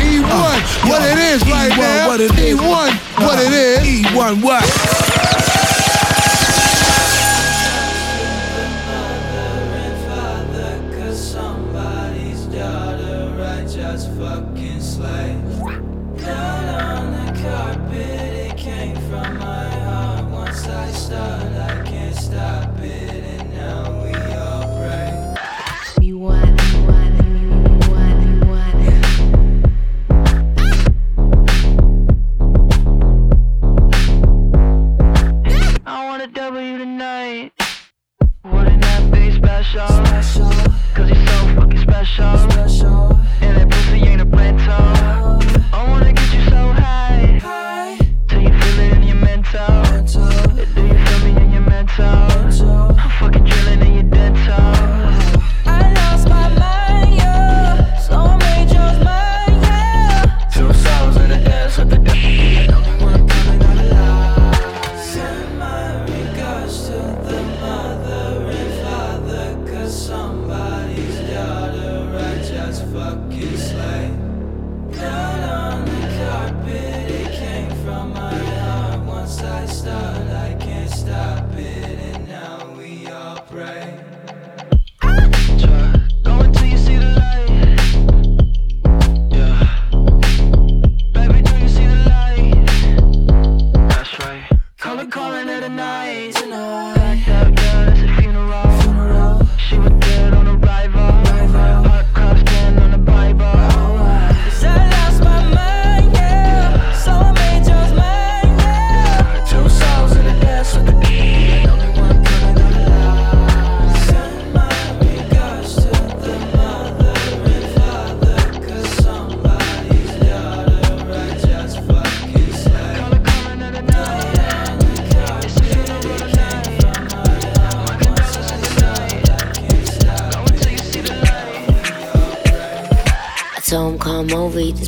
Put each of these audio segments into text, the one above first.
E1, uh, what it is right E1, now. What it is. E1, what it is. E1, what?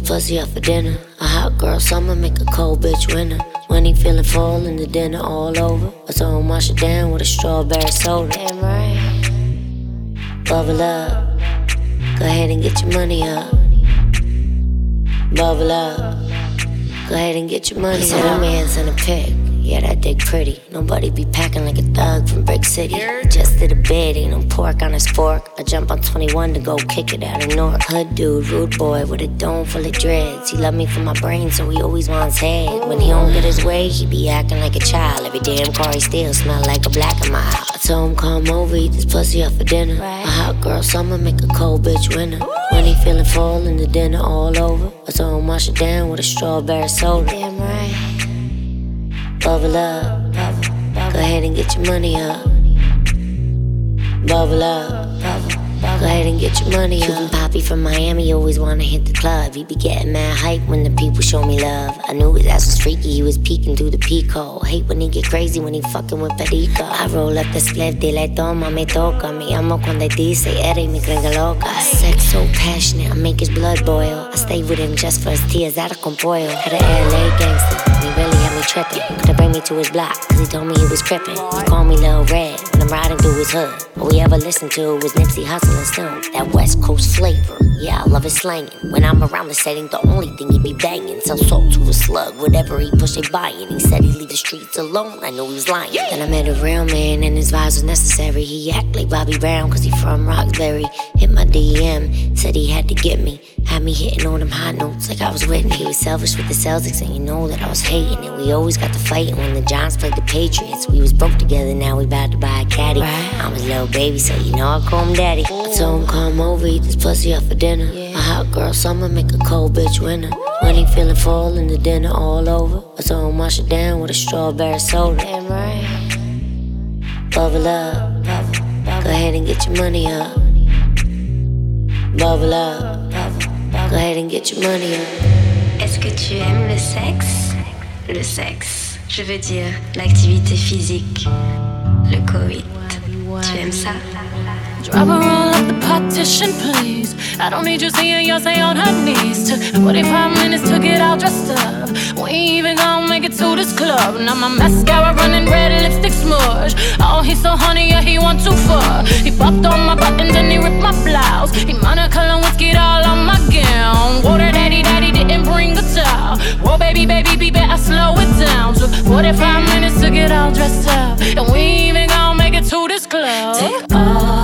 Pussy up for dinner. A hot girl summer make a cold bitch winter. When he feeling full in the dinner all over. I told him wash it down with a strawberry soda. Damn right. Bubble up. Go ahead and get your money up. Bubble up. Go ahead and get your money up. Tell me send a pic. Yeah, that dick pretty. Nobody be packing like a thug from Brick City. Just did a bid, ain't no pork on his fork. I jump on 21 to go kick it out of North. Hood dude, rude boy with a dome full of dreads. He love me for my brain, so he always wants head. When he don't get his way, he be acting like a child. Every damn car he steals smell like a black and mild. I told him come over, eat this pussy up for dinner. A hot girl summer make a cold bitch winter. When he feeling full in the dinner all over. I told him wash it down with a strawberry soda. Bubble up. Go ahead and get your money up. Bubble up. Go ahead and get your money up. Cuban Poppy from Miami always wanna hit the club. He be getting mad hype when the people show me love. I knew his ass was freaky, he was peeking through the peephole. Hate when he get crazy when he fucking with Perico. I roll up the split, dile toma, me toca. Me amo cuando dice eres mi gringa loca. Sex so passionate, I make his blood boil. I stay with him just for his tears out of compoil. Had a LA gangster, he really had me tripping. Coulda bring me to his block, cause he told me he was crippin'. He called me Lil Red when I'm riding through his hood. All we ever listened to was Nipsey Hussle That West Coast flavor, yeah, I love his slanging. When I'm around the setting, the only thing he be banging. Sell salt to a slug, whatever he push, they buying. He said he'd leave the streets alone, I know he was lying. Then I met a real man, and his vibes was necessary. He act like Bobby Brown, cause he from Roxbury. Hit my DM, said he had to get me. Had me hitting on them high notes like I was Whitney. He was selfish with the Celtics, and you know that I was hating it. We always got to fighting when the Giants played the Patriots. We was broke together, now we about to buy a caddy. Right. I'm his little baby, so you know I call him daddy. I told him come over, eat this pussy up for dinner. Yeah. A hot girl summer make a cold bitch winter. When he feeling full in the dinner all over. I told him wash it down with a strawberry soda. Damn right. Bubble up, bubble, bubble. Go ahead and get your money up. Bubble up. Go ahead and get your money. Est-ce que tu aimes le sexe? Le sexe, je veux dire l'activité physique, le coït. Tu aimes ça? Drop a roll up the partition, please. I don't need you seeing your say on her knees. Took 45 minutes to get all dressed up. We ain't even gonna make it to this club. Now my mascara running red, lipstick smudge. Oh, he's so honey, yeah, he want too far. He popped on my buttons and he ripped my blouse. He monocle and whiskey all on my gown. Water daddy, daddy didn't bring a towel. Whoa, baby, baby, be better slow it down. Took 45 minutes to get all dressed up, and we ain't even gonna make it to this club. Take off.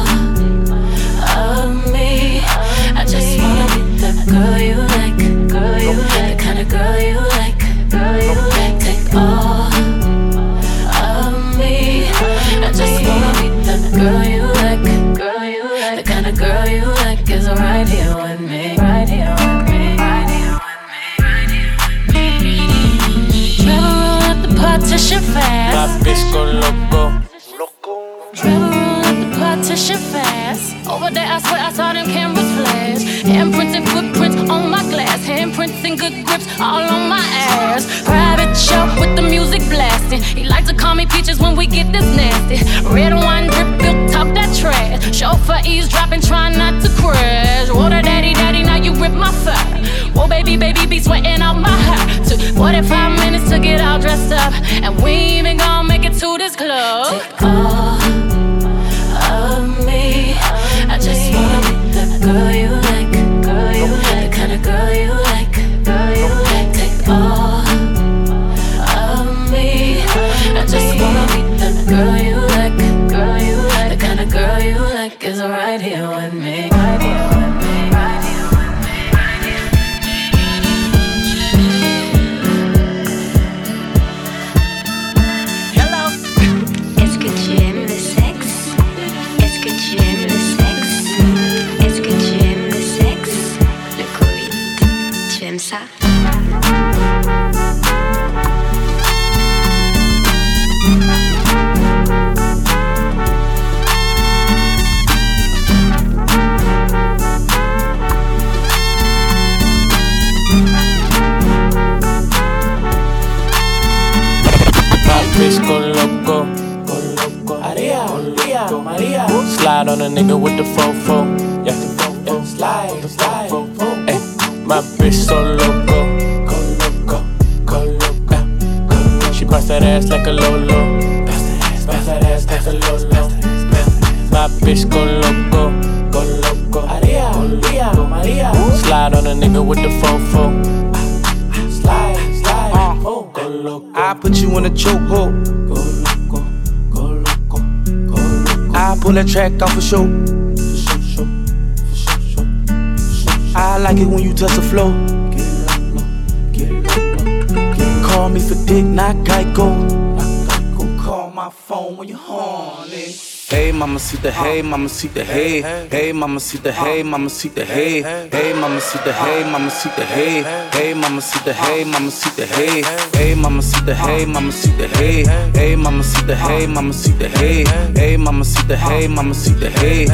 La pisco loco. Maria, Maria, Maria. Slide on a nigga with the fofo. Yeah, yeah. slide, slide. Ay, my bitch so loco. Go loco, go loco. She bust that ass like a lolo. Bust that ass like a lolo. My bitch go loco, go loco. Maria, Maria, Maria. Slide on a nigga with the fofo. Put you in a chokehold. Go loco, go loco, go loco. I pull that track off for show. Show, show, for show, show, for. I like it when you touch the floor. Get low, get low, get it Call me for dick, not Geico. Hey, mama, see the hey, mama, see the hey. Hey, mama, see the hey, mama, see the hey. Hey, mama, see the hey, mama, see the hey. Hey, mama, see the hey, mama, see the hey. Hey, mama, see the hey, mama, see the hey. Hey, mama, see the hey, mama, see the hey. Mama see the hey, mama, see the hey, mama, see the hey.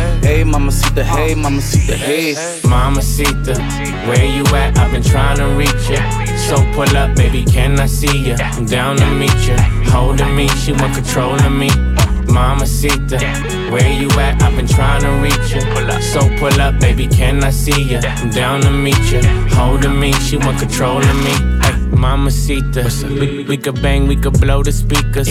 Mama see the hey, Hey, mama, see the hey, Hey, mama, see the hey. Where you at? I've been trying to reach ya. So pull up, baby, can I see ya? I'm down to meet ya. Holding me, she want control of me. Mamacita, where you at? I've been trying to reach ya. So pull up, baby, can I see ya? I'm down to meet ya. Holding me, she want control of me. Ay, Mamacita, we, we could bang, we could blow the speakers.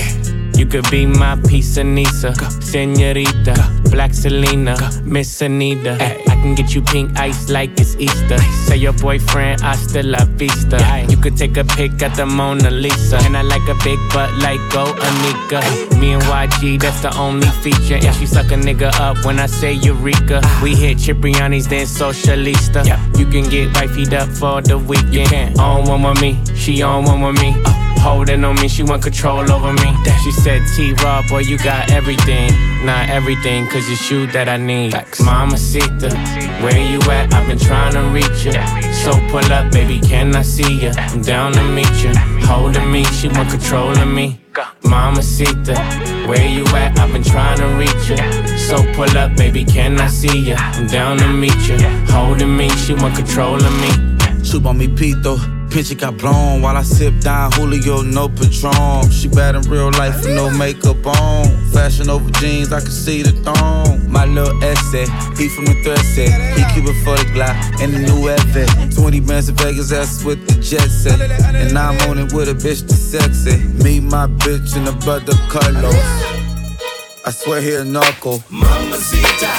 You could be my piece of Nisa, Senorita, Black Selena, Miss Anita. Ay, can get you pink ice like it's Easter. Say your boyfriend, I still la vista. You could take a pic at the Mona Lisa. And I like a big butt like Go Anika. Me and YG, that's the only feature. And she suck a nigga up when I say Eureka. Ah. We hit Cipriani's, then Socialista. You can get wifeyed up for the weekend. On one with me, she on one with me. Oh. Holding on me, she want control over me. She said, T Raw, boy, you got everything. Not everything, cause it's you that I need. Mamacita, where you at? I've been trying to reach ya. So pull up, baby, can I see ya? I'm down to meet ya. Holding me, she want control of me. Mamacita, where you at? I've been trying to reach ya. So pull up, baby, can I see ya? I'm down to meet ya. Holding me, she want control of me. Chupa mi pito. Picture got blown while I sip down Julio, no Patron. She bad in real life with no makeup on. Fashion over jeans, I can see the thong. My little essay, he from the thread set. He keep it for the Glock and the new Evan. 20 bands in Vegas, that's with the jet set. And I'm on it with a bitch that's sexy. Me, my bitch, and the brother Carlos. I swear he a narco. Mamacita,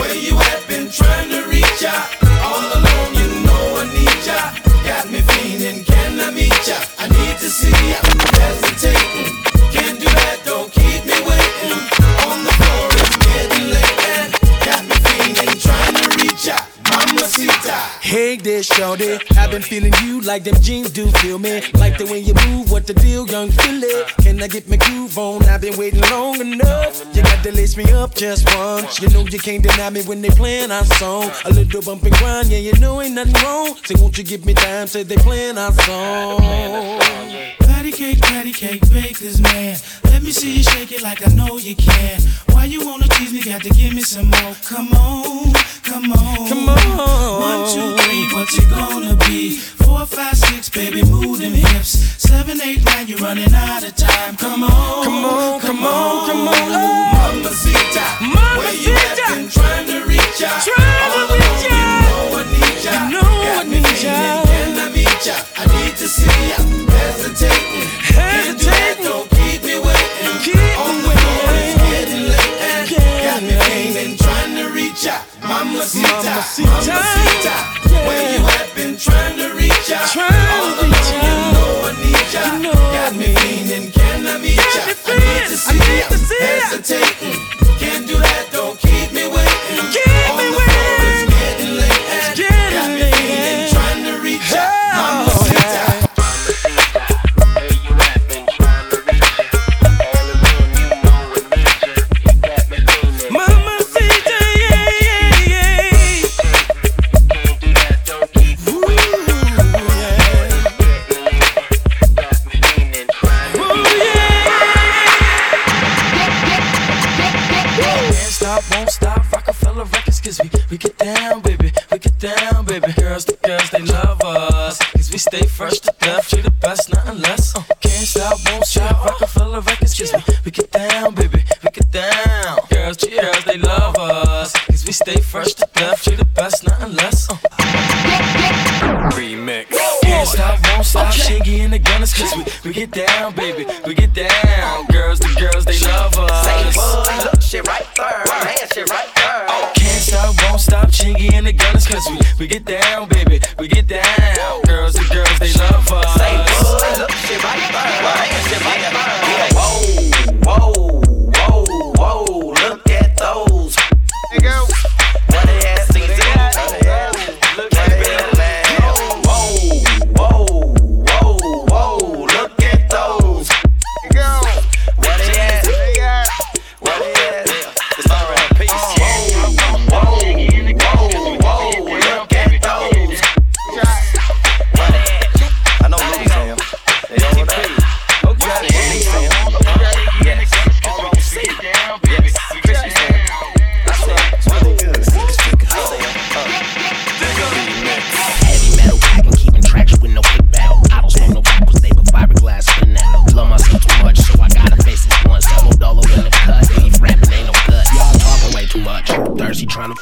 where you at? Been trying to reach ya. All alone, you know I need ya. Got me feeling, can I meet ya? I need to see ya. Hesitate Hey there, shorty. I've been feeling you like them jeans do feel me. Like the way you move, what the deal, young filly? Can I get my groove on? I've been waiting long enough. You got to lace me up just once. You know you can't deny me when they playing our song. A little bump and grind, yeah, you know ain't nothing wrong. Say, won't you give me time? Say they playing our song. Patty cake, patty cake, bake this man. Let me see you shake it like I know you can. Why you you got to give me some more. Come on, come on. Come on. One, two, three, what you gonna be? Four, five, six, baby, move them hips. Seven, eight, nine, you're running out of time. Come on, come on, come on, come on. Come on. Oh. Mamacita, Mamacita. where you at? Been trying to reach ya. Trying All to reach out. You know I need ya. You know got I need ya. Can I meet ya? I need to see ya. Hesitating. Mamacita, Mamacita, Mamacita yeah. where you have been trying to reach out. Trying All to reach alone, you know I need ya. You know Got me meaning, can I meet ya? I need to see ya. Hesitating. We, we get that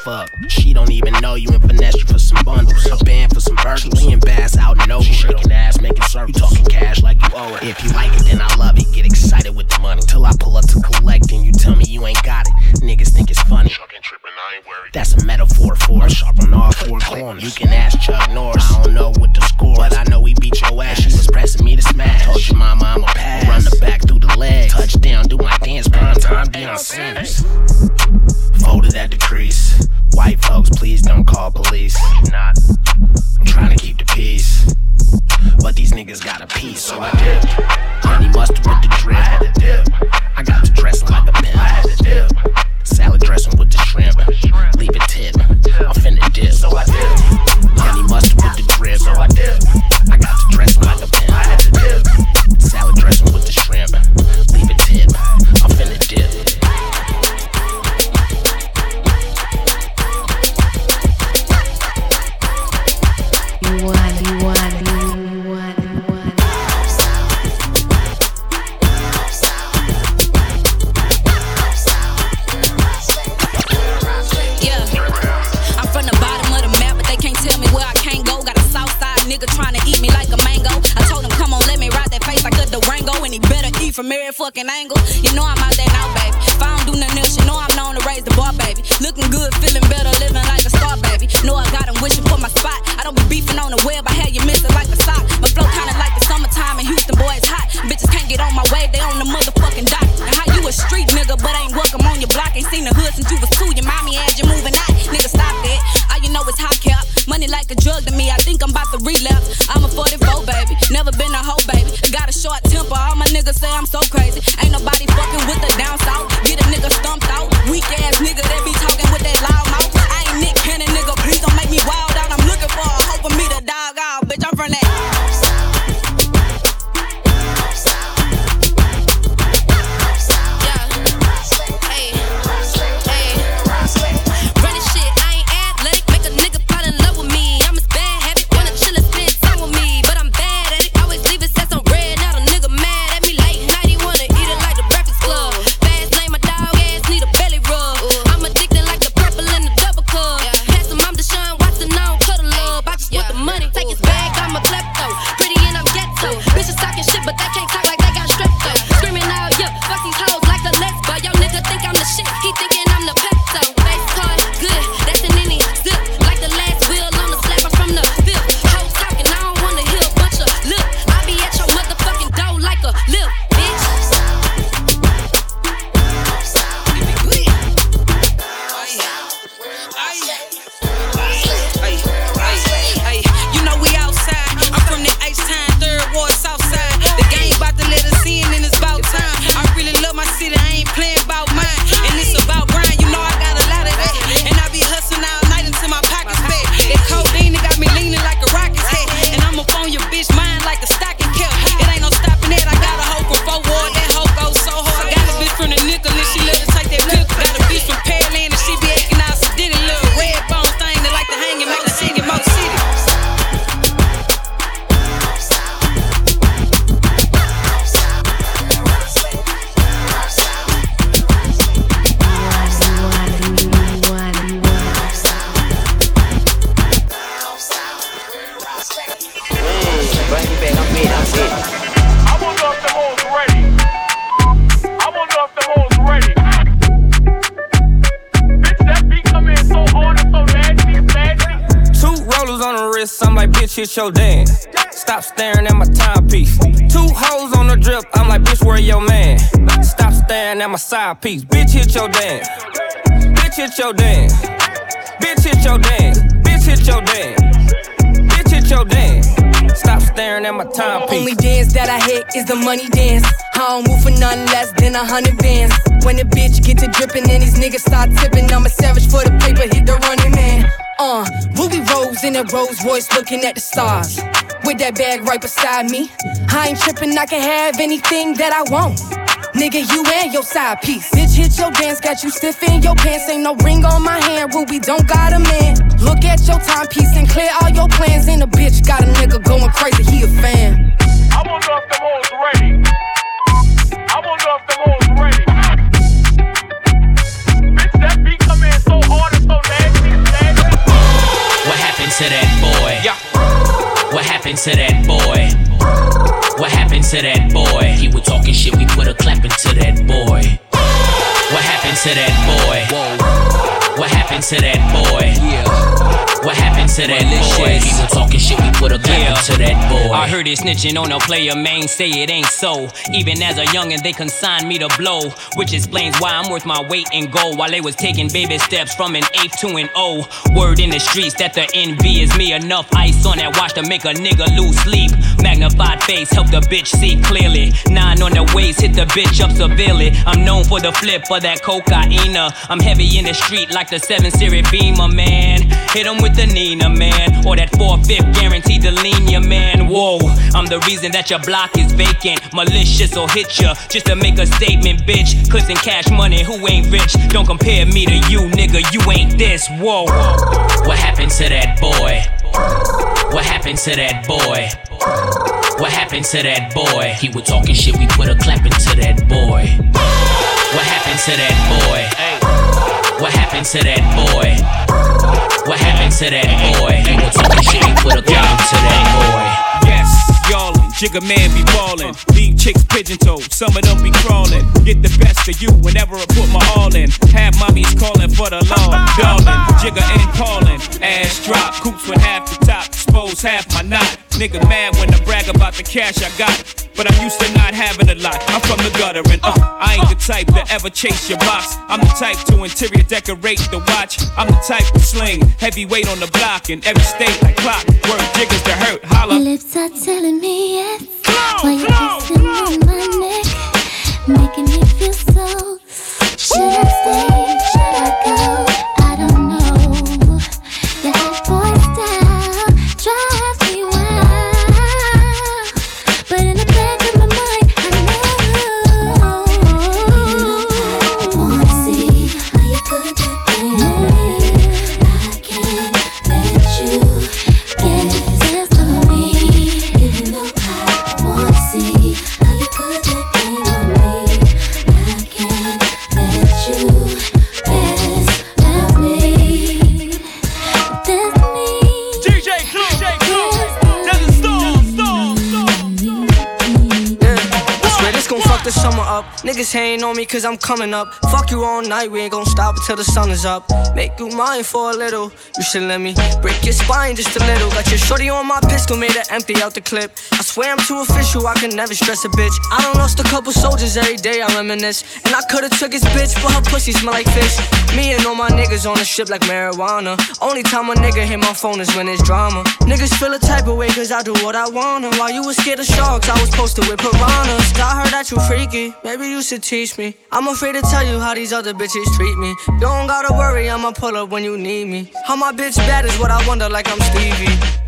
fuck. She don't even know you In finesse you for some bundles. Band for some virtues. and bass out in over. She shaking ass, making circles. You talking cash like you owe it. If you like piece. Bitch, hit your dance. Bitch, hit your dance. Bitch, hit your dance. Bitch, hit your dance. Bitch, hit your dance. Stop staring at my timepiece. Only dance that I hit is the money dance. I don't move for nothing less than a hundred bands. When the bitch get to dripping and these niggas start tipping, I'm a savage for the paper, hit the running man. Uh, Rubi Rose in a Rolls Royce looking at the stars. With that bag right beside me. I ain't tripping, I can have anything that I want. Nigga, you and your side piece. Bitch, hit your dance, got you stiff in your pants. Ain't no ring on my hand, Rubi don't got a man. Look at your timepiece and clear all your plans. And a bitch got a nigga going crazy, he a fan. I wanna know if the hoes ready. I wanna know if the hoes ready. Bitch, that beat come in so hard and so nasty, nasty. What happened to that boy? What happened to that boy? What happened to that boy? He was talking shit, we put a clap into that boy. What happened to that boy? Whoa. What happened to that boy? Yeah. What happened to that boy? Was talking shit, we put a clap into that boy. I heard it snitching on a player, main say it ain't so. Even as a youngin', they consigned me to blow, which explains why I'm worth my weight in gold. While they was taking baby steps from an eighth to an O. Word in the streets that the envy is me. Enough ice on that watch to make a nigga lose sleep. Magnified face help the bitch see clearly. Nine on the waist, hit the bitch up severely. I'm known for the flip of that cocaina. I'm heavy in the street like the 7 Series Beamer, man. Hit 'em with the Nina, man. Or that 4-5 guaranteed to lean ya, man. Whoa, I'm the reason that your block is vacant. Malicious will hit ya just to make a statement, bitch. Clips and cash money, who ain't rich? Don't compare me to you, nigga. You ain't this. Whoa. What happened to that boy? What happened to that boy? What happened to that boy? He was talking shit, we put a clap into that boy. What happened to that boy? What happened to that boy? What happened to that boy? He was talking shit, we put a clap into that boy. Yes, y'allin', Jigga man be ballin'. Leave chicks pigeon toed, some of them be crawlin'. Get the best of you whenever I put my all in. Have mommies callin' for the law, darling. Jigga and callin', ass drop, coops with half the top, expose half my knot. Nigga mad when I brag about the cash I got. but I'm used to not having a lot. I'm from the gutter and uh, I ain't the type to ever chase your box. I'm the type to interior decorate the watch. I'm the type to sling heavyweight on the block in every state like clock. Word jiggers to hurt, holla. Your lips are telling me yes. While you're kissing on my neck, making me feel so. Should I stay? Hating on me cause I'm coming up. Fuck you all night, we ain't gon' stop until the sun is up. Make you mine for a little. You should let me break your spine just a little. Got your shorty on my pistol, made her empty out the clip. I swear I'm too official, I can never stress a bitch. I done lost a couple soldiers every day, I reminisce. And I could've took his bitch, but her pussy smell like fish. Me and all my niggas on the ship like marijuana. Only time a nigga hit my phone is when it's drama. Niggas feel a type of way cause I do what I wanna. While you was scared of sharks, I was posted with piranhas. I heard that you freaky, maybe you should teach me. I'm afraid to tell you how these other bitches treat me. Don't gotta worry, I'ma pull up when you need me. How my bitch bad is what I wonder, like I'm Stevie.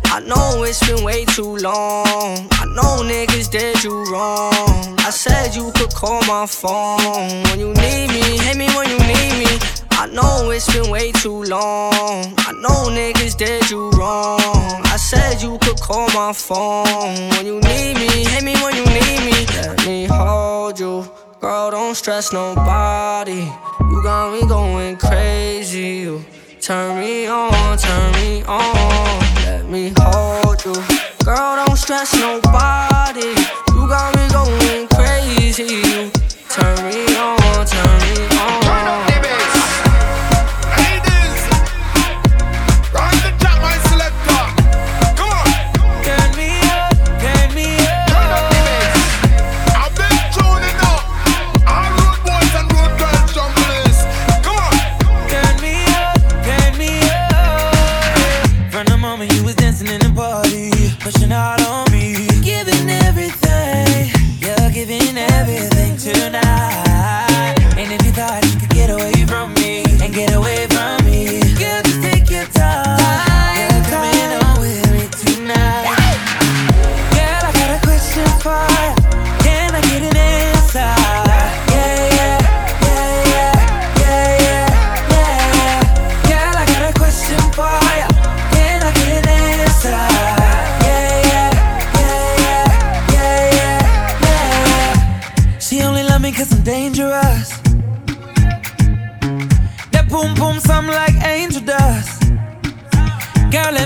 I know it's been way too long. I know niggas did you wrong. I said you could call my phone when you need me. Hit me when you need me. I know it's been way too long. I know niggas did you wrong. I said you could call my phone when you need me. Hit me when you need me. Let me hold you. Girl, don't stress nobody. You got me going crazy. You turn me on, turn me on. Me hold you. Girl, don't stress nobody. You got me going crazy. You turn me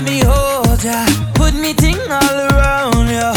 Girl, let me hold ya. Put me ting all around ya.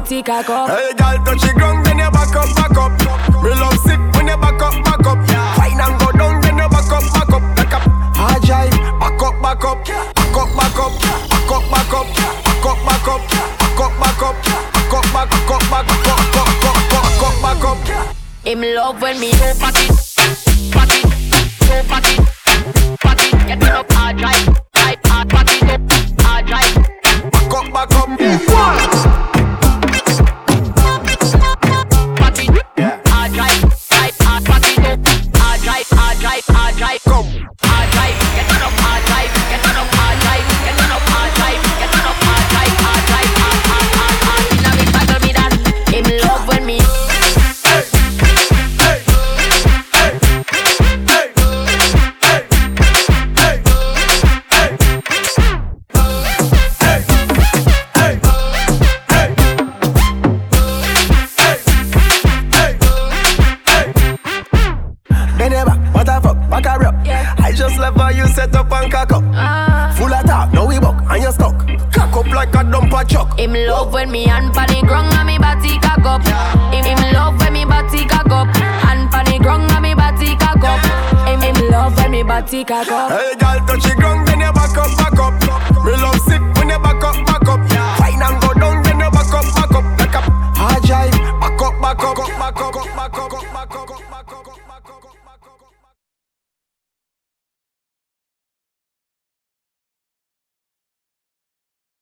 body cock up. Hey, girl, touch the ground, then you back up, back up. Me love sick when you back up, back up. Wine and go down, then you back up, back up, back up. Hard drive, back up, back up, back up, back up, back up, back up, back up, back up, back up, back up, back up, back up, back up, back up, back up, back up. Him love when me do party, party, do party, party. Get me up, hard drive. Chicago. Hey,